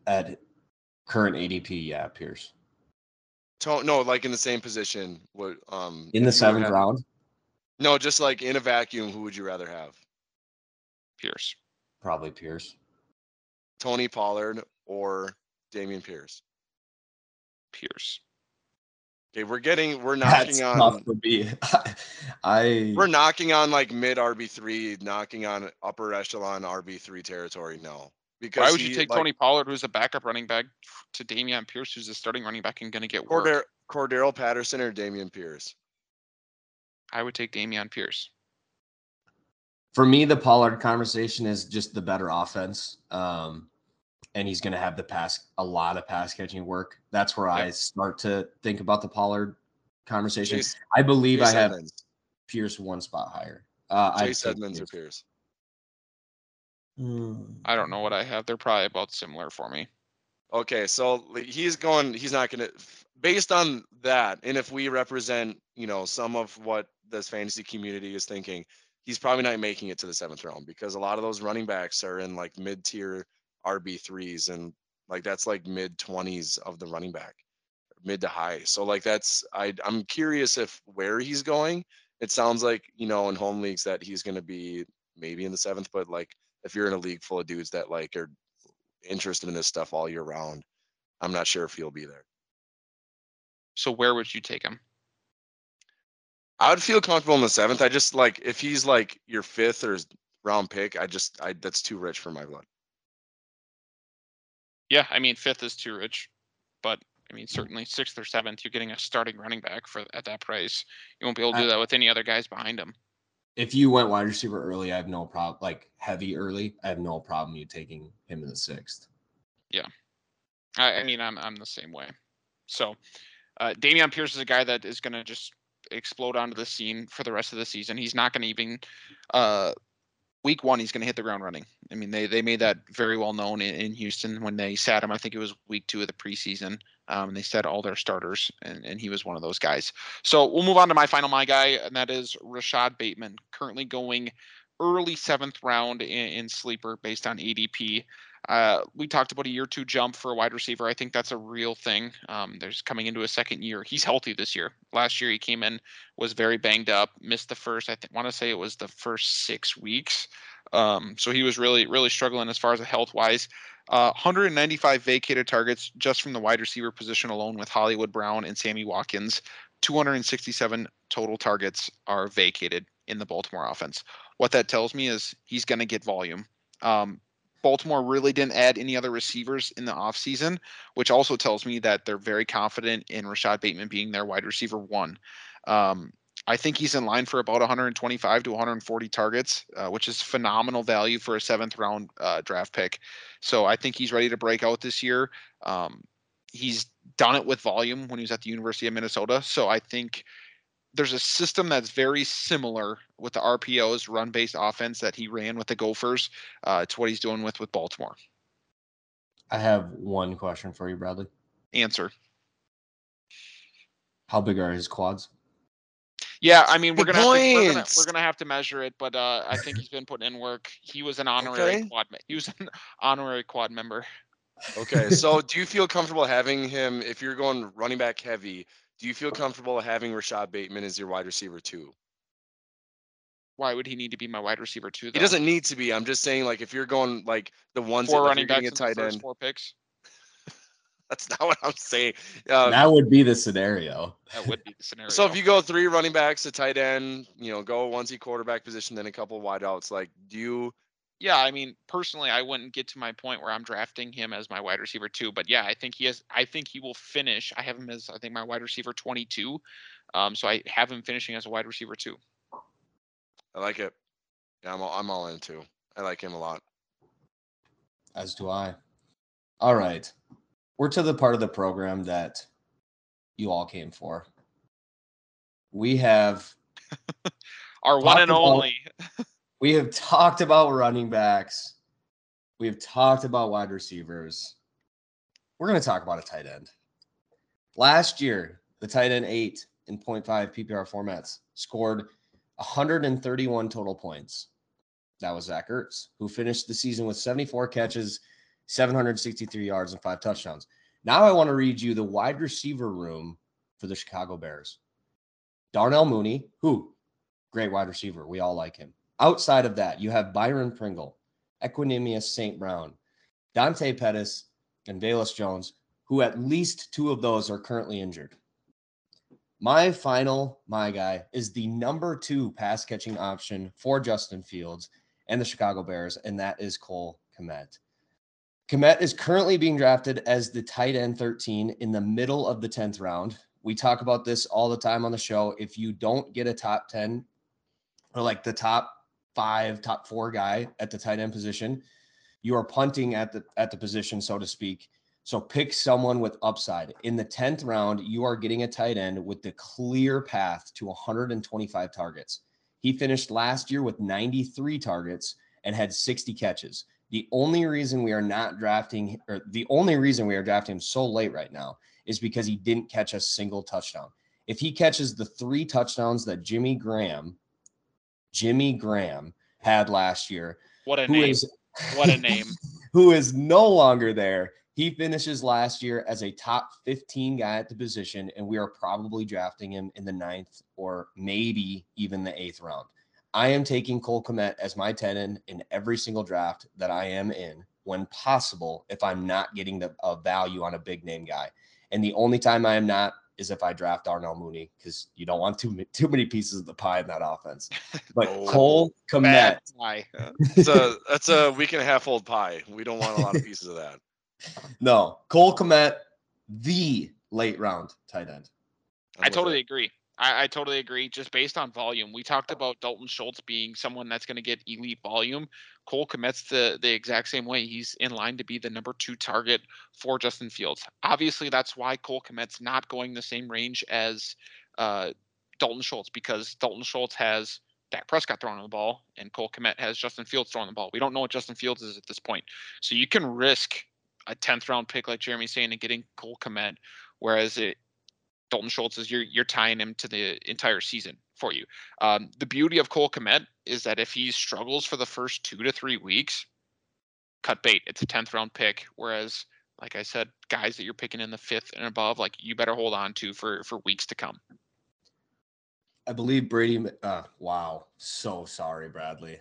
Speaker 3: At current ADP, yeah, Pierce.
Speaker 1: To- no, like in the same position. What um
Speaker 3: In the
Speaker 1: if you were
Speaker 3: seventh
Speaker 1: have-
Speaker 3: round,
Speaker 1: No, just like in a vacuum, who would you rather have?
Speaker 2: Pierce.
Speaker 3: probably Pierce.
Speaker 1: Tony Pollard or Dameon Pierce?
Speaker 2: Pierce.
Speaker 1: Okay, we're getting we're
Speaker 3: That's
Speaker 1: knocking
Speaker 3: tough
Speaker 1: on
Speaker 3: for me. <laughs> I
Speaker 1: we're knocking on like mid RB three, knocking on upper echelon RB three territory now. Because
Speaker 2: Why would you
Speaker 1: he,
Speaker 2: take
Speaker 1: like,
Speaker 2: Tony Pollard, who's a backup running back, to Dameon Pierce, who's a starting running back and going to get work?
Speaker 1: Cordarrelle, Cordarrelle Patterson or Dameon Pierce?
Speaker 2: I would take Dameon Pierce.
Speaker 3: for me, the Pollard conversation is just the better offense. Um, and he's going to have the pass, a lot of pass catching work. That's where I start to think about the Pollard conversation.
Speaker 1: Chase,
Speaker 3: I believe
Speaker 1: Chase
Speaker 3: I have
Speaker 1: Edmonds,
Speaker 3: Pierce one spot higher. Uh, I'd
Speaker 1: Chase Edmonds or
Speaker 3: Pierce. Hmm.
Speaker 2: I don't know what I have. They're probably about similar for me.
Speaker 1: Okay, so he's going. He's not going to. Based on that, and if we represent, you know, some of what this fantasy community is thinking, he's probably not making it to the seventh round because a lot of those running backs are in like mid-tier RB threes, and like that's like mid twenties of the running back, mid to high. So like that's I I'm curious if where he's going. It sounds like you know in home leagues that he's going to be maybe in the seventh, but like if you're in a league full of dudes that like are interested in this stuff all year round. I'm not sure if he'll be there.
Speaker 2: So where would you take him?
Speaker 1: I would feel comfortable in the seventh. I just like if he's like your fifth or s- round pick. I just I that's too rich for my blood.
Speaker 2: Yeah, I mean fifth is too rich, but I mean certainly sixth or seventh, you're getting a starting running back for at that price. You won't be able to do uh, that with any other guys behind him.
Speaker 3: If you went wide receiver early, I have no problem. Like heavy early, I have no problem you taking him in the sixth.
Speaker 2: I, I mean, I'm I'm the same way. So, uh, Dameon Pierce is a guy that is going to just explode onto the scene for the rest of the season. He's not going to even uh, week one. He's going to hit the ground running. I mean, they they made that very well known in, in Houston when they sat him. I think it was week two of the preseason. Um, they said all their starters, and, and he was one of those guys. So we'll move on to my final my guy, and that is Rashod Bateman, currently going early seventh round in, in sleeper based on ADP. Uh, we talked about a year two jump for a wide receiver. I think that's a real thing. Um, there's coming into a second year. He's healthy this year. Last year he came in was very banged up, missed the first. I think want to say it was the first six weeks. Um, so he was really really struggling as far as health wise. Uh, 195 vacated targets just from the wide receiver position alone with Hollywood Brown and Sammy Watkins. 267 total targets are vacated in the Baltimore offense. What that tells me is he's going to get volume. Um, Baltimore really didn't add any other receivers in the offseason, which also tells me that they're very confident in Rashod Bateman being their wide receiver one. Um, I think he's in line for about 125 to 140 targets, uh, which is phenomenal value for a seventh round uh, draft pick. So I think he's ready to break out this year. Um, he's done it with volume when he was at the University of Minnesota. So I think there's a system that's very similar with the RPOs run based offense that he ran with the Gophers uh, to what he's doing with with Baltimore.
Speaker 3: I have one question for you, Bradley.
Speaker 2: Answer.
Speaker 3: How big are his quads?
Speaker 2: Yeah, I mean we're gonna, to, we're gonna we're gonna have to measure it, but uh, I think he's been putting in work. He was an honorary
Speaker 1: Okay.
Speaker 2: quad. He was an honorary quad member.
Speaker 1: Okay, so <laughs> do you feel comfortable having him if you're going running back heavy? Do you feel comfortable having Rashod Bateman as your wide receiver too?
Speaker 2: Why would he need to be my wide receiver too?
Speaker 1: He doesn't need to be. I'm just saying, like, if you're going like the ones
Speaker 2: four
Speaker 1: that like,
Speaker 2: running backs
Speaker 1: a tight end.
Speaker 2: four picks.
Speaker 1: That's not what I'm saying. Uh,
Speaker 3: that would be the scenario.
Speaker 2: That would be the scenario. <laughs>
Speaker 1: so if you go three running backs, a tight end, you know, go onesie quarterback position, then a couple wideouts. Like, do you?
Speaker 2: yeah, I mean, personally, I wouldn't get to my point where I'm drafting him as my wide receiver too. But yeah, I think he has. I think he will finish. I have him as I think my wide receiver 22. Um, so I have him finishing as a wide receiver too.
Speaker 1: I like it. Yeah, I'm all, I'm all in too. I like him a lot.
Speaker 3: As do I. All right. We're to the part of the program that you all came for. We have <laughs>
Speaker 2: Our one and
Speaker 3: about-
Speaker 2: only. <laughs>
Speaker 3: we have talked about running backs. We have talked about wide receivers. We're going to talk about a tight end. Last year, the tight end eight in 0.5 PPR formats scored 131 total points. That was Zach Ertz, who finished the season with 74 catches, 763 yards, and five touchdowns. Now I want to read you the wide receiver room for the Chicago Bears. Darnell Mooney, who great wide receiver. We all like him. Outside of that, you have Byron Pringle, Equanimous St. Brown, Dante Pettis, and Velus Jones, who at least two of those are currently injured. My final, my guy, is the number two pass catching option for Justin Fields and the Chicago Bears, and that is Cole Kmet. Kmet is currently being drafted as the tight end 13 in the middle of the 10th round. We talk about this all the time on the show. If you don't get a top 10 or like the top five, top four guy at the tight end position, you are punting at the at the position, so to speak. So pick someone with upside. In the 10th round, you are getting a tight end with the clear path to 125 targets. He finished last year with 93 targets and had 60 catches. The only reason we are not drafting, or the only reason we are drafting him so late right now, is because he didn't catch a single touchdown. If he catches the three touchdowns that Jimmy Graham, Jimmy Graham had last year,
Speaker 2: What a name.
Speaker 3: is
Speaker 2: What a name. <laughs>
Speaker 3: who is no longer there. He finishes last year as a top 15 guy at the position, and we are probably drafting him in the ninth or maybe even the eighth round. I am taking Cole Kmet as my 10 in, in every single draft that I am in when possible if I'm not getting the a value on a big name guy. And the only time I am not is if I draft Darnell Mooney because you don't want too, too many pieces of the pie in that offense. <laughs> But
Speaker 1: Oh.
Speaker 3: Cole Kmet,
Speaker 2: Bad guy.
Speaker 1: It's a that's a week and a half old pie. We don't want a lot of pieces of that. <laughs>
Speaker 3: No, Cole Kmet, the late round tight end.
Speaker 1: I'm
Speaker 2: I totally
Speaker 1: it.
Speaker 2: agree. I, I totally agree. Just based on volume, we talked about Dalton Schultz being someone that's going to get elite volume. Cole Kmet's the the exact same way. He's in line to be the number two target for Justin Fields. Obviously, that's why Cole Kmet's not going the same range as uh, Dalton Schultz because Dalton Schultz has Dak Prescott throwing the ball and Cole Kmet has Justin Fields throwing the ball. We don't know what Justin Fields is at this point, so you can risk a tenth round pick like Jeremy's saying and getting Cole Kmet, whereas it Dalton Schultz is you're you're tying him to the entire season for you. Um, the beauty of Cole Kmet is that if he struggles for the first two to three weeks, cut bait. It's a tenth round pick. Whereas, like I said, guys that you're picking in the fifth and above, like you better hold on to for for weeks to come.
Speaker 3: I believe Brady. Uh, wow. So sorry, Bradley.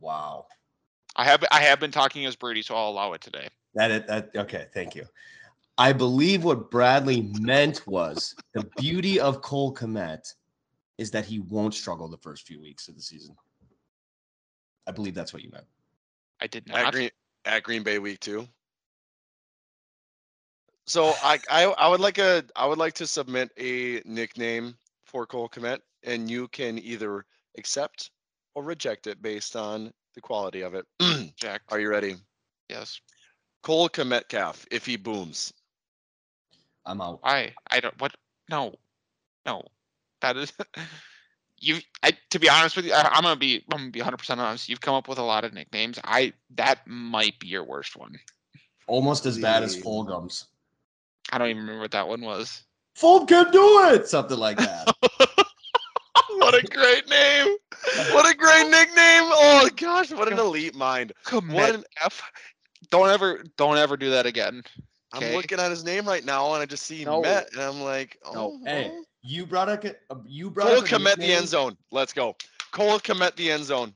Speaker 3: Wow.
Speaker 2: I have I have been talking as Brady, so I'll allow it today.
Speaker 3: That it. That okay. Thank you. I believe what Bradley meant was the beauty of Cole Kmet is that he won't struggle the first few weeks of the season. I believe that's what you meant.
Speaker 2: I did
Speaker 1: at
Speaker 2: not.
Speaker 1: Green at Green Bay week two. So I, I I would like a I would like to submit a nickname for Cole Kmet, and you can either accept or reject it based on the quality of it. <clears throat>
Speaker 2: Jack.
Speaker 1: Are you ready?
Speaker 2: Yes.
Speaker 1: Cole Kmet calf if he booms.
Speaker 3: I'm out.
Speaker 2: I I don't what no no that is <laughs> you I to be honest with you I, I'm gonna be I'm gonna be 100 percent honest you've come up with a lot of nicknames I that might be your worst one
Speaker 3: Almost as bad as
Speaker 1: Please.
Speaker 3: Fulgums.
Speaker 2: I don't even remember what that one was
Speaker 3: Fulg can do it. Something like that. <laughs>
Speaker 1: What a great name! What a great nickname! Oh gosh, what an elite mind!
Speaker 2: Commit
Speaker 1: an-
Speaker 2: F don't ever don't ever do that again
Speaker 1: I'm looking at his name right now, and I just see
Speaker 2: No.
Speaker 1: Met, and I'm like,
Speaker 2: No.
Speaker 1: oh,
Speaker 3: Hey,
Speaker 1: oh.
Speaker 3: you brought up a- you brought
Speaker 1: Cole
Speaker 3: up a
Speaker 1: Komet the end zone. Let's go. Cole Kmet the end zone.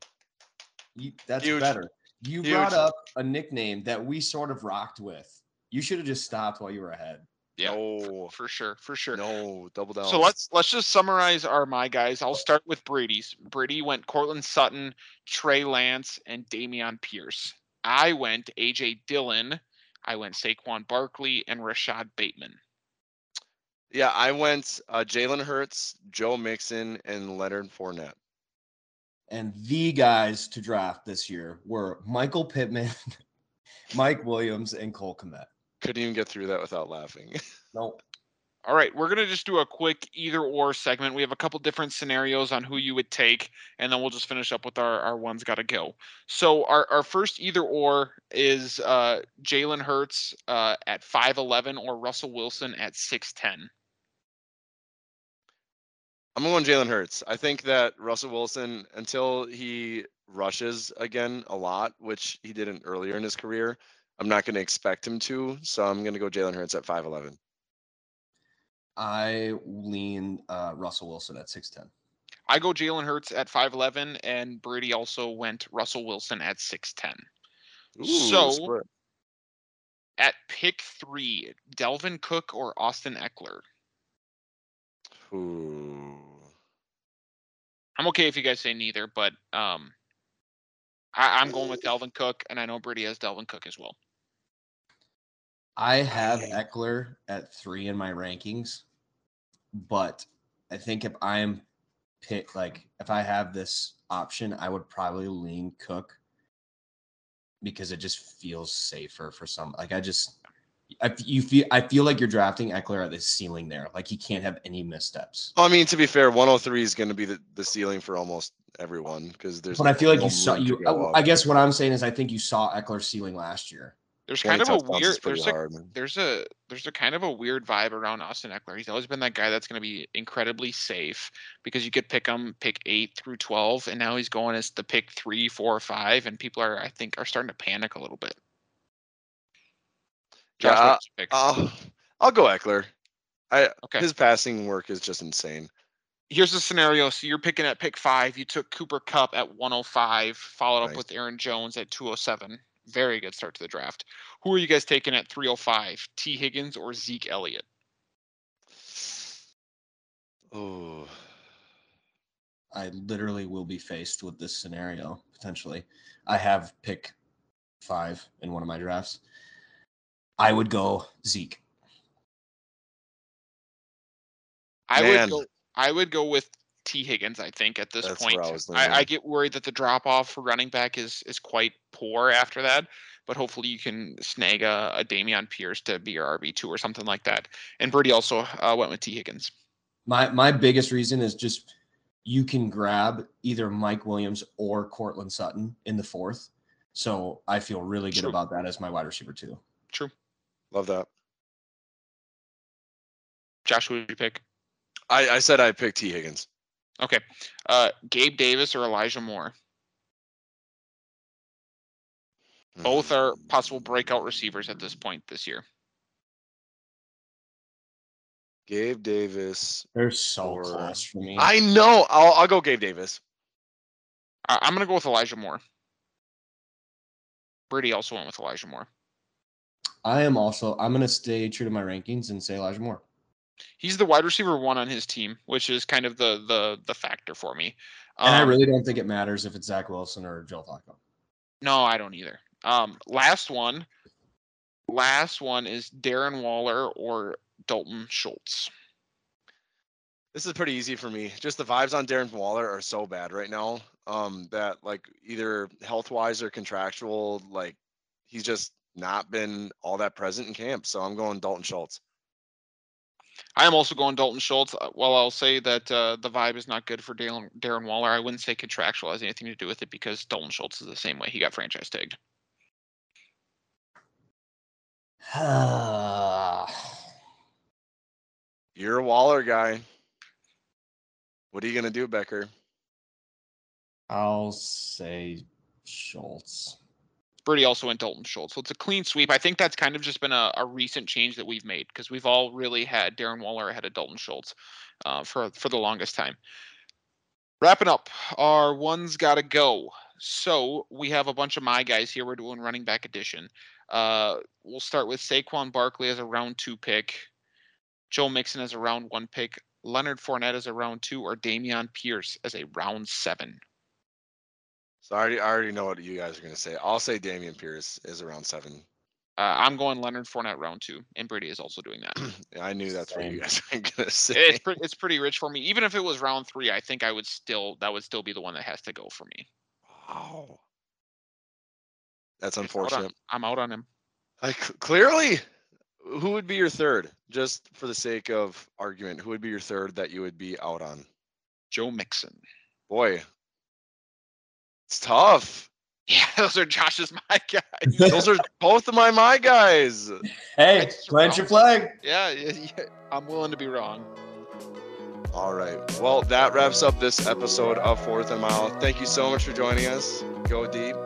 Speaker 3: You, that's
Speaker 1: Huge.
Speaker 3: better. You
Speaker 1: Huge.
Speaker 3: brought up a nickname that we sort of rocked with You should have just stopped while you were ahead.
Speaker 2: Yeah,
Speaker 1: No,
Speaker 2: for sure, for sure.
Speaker 1: no, double down.
Speaker 2: So let's let's just summarize our my guys. I'll start with Brady's. Brady went Courtland Sutton, Trey Lance, and Dameon Pierce. I went AJ Dillon. I went Saquon Barkley and Rashod Bateman.
Speaker 1: Yeah, I went uh, Jalen Hurts, Joe Mixon, and Leonard Fournette.
Speaker 3: And the guys to draft this year were Michael Pittman, <laughs> Mike Williams, and Cole Kmet.
Speaker 1: Couldn't even get through that without laughing. <laughs>
Speaker 3: Nope.
Speaker 2: All right, we're gonna just do a quick either or segment. We have a couple different scenarios on who you would take, and then we'll just finish up with our, our ones gotta go. So our, our first either or is uh, Jalen Hurts uh, at five eleven or Russell Wilson at six ten.
Speaker 1: I'm going Jalen Hurts. I think that Russell Wilson, until he rushes again a lot, which he didn't earlier in his career, I'm not going to expect him to. So I'm going to go Jalen Hurts at 5'11.
Speaker 3: I lean uh, Russell Wilson at 6'10.
Speaker 2: I go Jalen Hurts at five eleven, and Brady also went Russell Wilson at six ten.
Speaker 1: Ooh,
Speaker 2: So-
Speaker 1: split.
Speaker 2: At pick three, Dalvin Cook or Austin Ekeler.
Speaker 1: Ooh.
Speaker 2: I'm okay if you guys say neither, but um, I, I'm going with Dalvin Cook, and I know Brady has Dalvin Cook as well.
Speaker 3: I have
Speaker 1: Right.
Speaker 3: Ekeler at three in my rankings, but I think if I'm pick like if I have this option, I would probably lean Cook because it just feels safer for some. Like I just, I you feel I feel like you're drafting Ekeler at the ceiling there. Like he can't have any missteps.
Speaker 1: I mean, to be fair, 103 is going to be the, the ceiling for almost everyone because there's.
Speaker 3: But I feel like you saw you. I. I guess what I'm saying is I think you saw Ekeler's ceiling last year.
Speaker 2: There's kind of a weird. There's a
Speaker 1: man.
Speaker 2: there's a there's a kind of a weird vibe around Austin Ekeler. He's always been that guy that's going to be incredibly safe because you could pick him pick eight through twelve, and now he's going as the pick three, four, or five, and people are I think are starting to panic a little bit. Josh,
Speaker 1: Yeah,
Speaker 2: what did you?
Speaker 1: Uh, I'll go Ekeler. I
Speaker 2: Okay.
Speaker 1: his passing work is just insane.
Speaker 2: Here's the scenario. So you're picking at pick five. You took Cooper Kupp at 105, followed up with Aaron Jones at 207. Very good start to the draft. Who are you guys taking at 305? Tee Higgins or Zeke Elliott?
Speaker 1: Oh,
Speaker 3: I literally will be faced with this scenario potentially. I have pick five in one of my drafts. I would go Zeke.
Speaker 2: I
Speaker 1: Man.
Speaker 2: would go. I would go with Tee Higgins. I think at this
Speaker 1: That's
Speaker 2: point,
Speaker 1: I
Speaker 2: I, I get worried that the drop off for running back is is quite poor after that. But hopefully you can snag a, a Dameon Pierce to be your RB two or something like that. And Birdie also uh, went with Tee Higgins.
Speaker 3: My my biggest reason is just you can grab either Mike Williams or Courtland Sutton in the fourth. So I feel really good
Speaker 2: True.
Speaker 3: about that as my wide receiver too. True.
Speaker 1: Love that.
Speaker 2: Josh, who did you pick?
Speaker 1: I, I said I picked Tee Higgins.
Speaker 2: Okay. Uh, Gabe Davis or Elijah Moore? Both are
Speaker 1: Mm.
Speaker 2: possible breakout receivers at this point this year.
Speaker 1: Gabe Davis.
Speaker 3: They're so
Speaker 1: Or-
Speaker 3: close for me.
Speaker 1: I know. I'll I'll go Gabe Davis.
Speaker 2: I, I'm going to go with Elijah Moore. Brady also went with Elijah Moore.
Speaker 3: I am also I'm gonna stay true to my rankings and say Elijah Moore.
Speaker 2: He's the wide receiver one on his team, which is kind of the the the factor for me.
Speaker 3: And I
Speaker 2: Um,
Speaker 3: really don't think it matters if it's Zach Wilson or Joe Flacco.
Speaker 2: No, I don't either. Um, last one. Last one is Darren Waller or Dalton Schultz.
Speaker 1: This is pretty easy for me. Just the vibes on Darren Waller are so bad right now. Um, that like either health wise or contractual, like he's just not been all that present in camp. So I'm going Dalton Schultz.
Speaker 2: I am also going Dalton Schultz. Uh, While I'll say that uh, the vibe is not good for Darren, Darren Waller, I wouldn't say contractual has anything to do with it because Dalton Schultz is the same way. He got franchise tagged. <sighs>
Speaker 1: You're a Waller guy. What are you gonna do, Becker?
Speaker 3: I'll say Schultz.
Speaker 2: Brady also went Dalton Schultz. So it's a clean sweep. I think that's kind of just been a, a recent change that we've made because we've all really had Darren Waller ahead of Dalton Schultz uh, for for the longest time. Wrapping up, our one's got to go. So we have a bunch of my guys here. We're doing running back edition. Uh, we'll start with Saquon Barkley as a round two pick, Joe Mixon as a round one pick, Leonard Fournette as a round two, or Dameon Pierce as a round seven.
Speaker 1: So I already, I already know what you guys are going to say. I'll say Dameon Pierce is around seven.
Speaker 2: Uh, I'm going Leonard Fournette round two, and Brady is also doing that. <clears throat>
Speaker 1: I knew that's what you
Speaker 3: Same.
Speaker 1: guys <laughs> were going to say.
Speaker 2: it's pretty, it's pretty rich for me. Even if it was round three, I think I would still that would still be the one that has to go for me.
Speaker 1: Wow. That's
Speaker 2: Out on-
Speaker 1: unfortunate.
Speaker 2: I'm out on him.
Speaker 1: I c- clearly, who would be your third? Just for the sake of argument, who would be your third that you would be out on?
Speaker 2: Joe Mixon.
Speaker 1: Boy, it's tough. <laughs>
Speaker 2: Yeah, those are Josh's my guys.
Speaker 1: Those are both of my my guys.
Speaker 3: Hey, plant your flag.
Speaker 2: yeah, yeah, yeah, I'm willing to be wrong.
Speaker 1: All right. Well, that wraps up this episode of Fourth and Mile. Thank you so much for joining us. Go deep